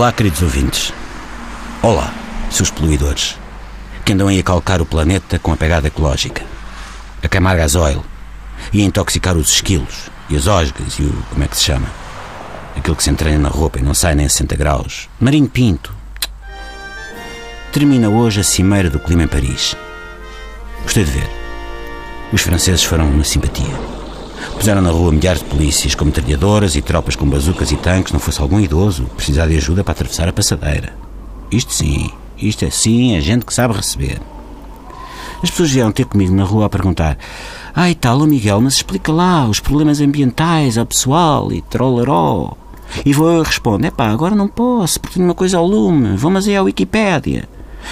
Olá, queridos ouvintes. Olá, seus poluidores, que andam aí a calcar o planeta com a pegada ecológica, a queimar gasóleo e a intoxicar os esquilos e as osgas e o. como é que se chama? Aquilo que se entranha na roupa e não sai nem a 60 graus. Marinho Pinto. Termina hoje a cimeira do clima em Paris. Gostei de ver. Os franceses foram uma simpatia. Puseram na rua milhares de polícias com metralhadoras e tropas com bazucas e tanques, não fosse algum idoso precisar de ajuda para atravessar a passadeira. Isto sim, isto é sim, é gente que sabe receber. As pessoas vieram ter comigo na rua a perguntar: e tal, Miguel, mas explica lá os problemas ambientais ao pessoal e trolleró. E vou eu responder: É pá, agora não posso, porque tenho uma coisa ao lume, vou mas é à Wikipédia.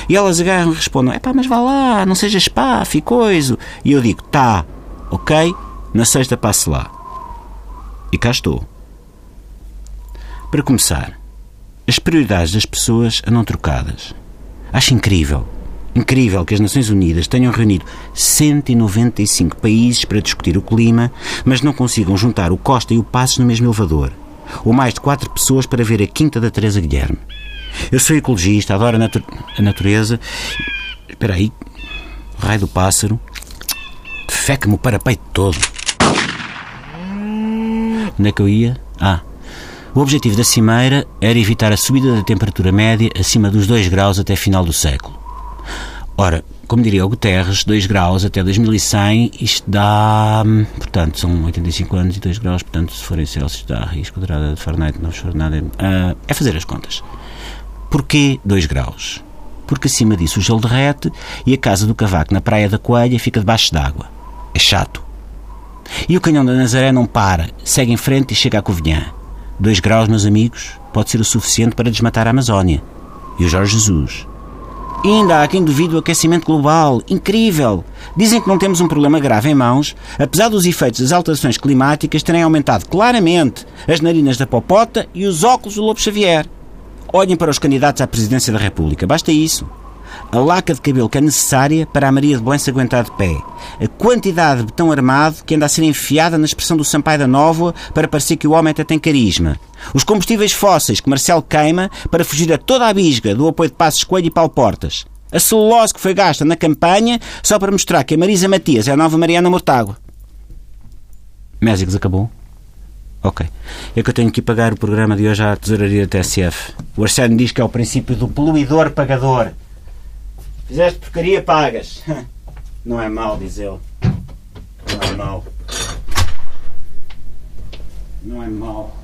E elas agarram e respondem: É pá, mas vá lá, não seja espaf e coisa. E eu digo: Tá, ok, na sexta passo lá. E cá estou. Para começar, as prioridades das pessoas andam trocadas. Acho incrível, incrível que as Nações Unidas tenham reunido 195 países para discutir o clima, mas não consigam juntar o Costa e o Passos no mesmo elevador. Ou mais de quatro pessoas para ver a Quinta da Teresa Guilherme. Eu sou ecologista, adoro a, natu a natureza. Espera aí, raio do pássaro. Feca-me o parapeito todo. Onde é que eu ia? Ah, o objetivo da cimeira era evitar a subida da temperatura média acima dos 2 graus até final do século. Ora, como diria o Guterres, 2 graus até 2100, isto dá. Portanto, são 85 anos e 2 graus, portanto, se forem Celsius, dá risco quadrada de Fahrenheit, não for nada. Uh, é fazer as contas. Porquê 2 graus? Porque acima disso o gelo derrete e a casa do cavaco na Praia da Coelha fica debaixo d'água. É chato. E o canhão da Nazaré não para, segue em frente e chega a Covilhã. 2 graus, meus amigos, pode ser o suficiente para desmatar a Amazónia. E o Jorge Jesus. E ainda há quem duvide do aquecimento global. Incrível! Dizem que não temos um problema grave em mãos, apesar dos efeitos das alterações climáticas terem aumentado claramente as narinas da popota e os óculos do Lobo Xavier. Olhem para os candidatos à presidência da República. Basta isso. A laca de cabelo que é necessária para a Maria de Belém se aguentar de pé. A quantidade de betão armado que anda a ser enfiada na expressão do Sampaio da Nova para parecer que o homem até tem carisma. Os combustíveis fósseis que Marcelo queima para fugir a toda a bisga do apoio de Passos Coelho e Paulo Portas. A celulose que foi gasta na campanha só para mostrar que a Marisa Matias é a nova Mariana Mortágua. Mésicos acabou? Ok. É que eu tenho que pagar o programa de hoje à tesouraria da TSF. O Arsénio diz que é o princípio do poluidor pagador. Fizeste porcaria, pagas. Não é mau, diz ele. Não é mau. Não é mau.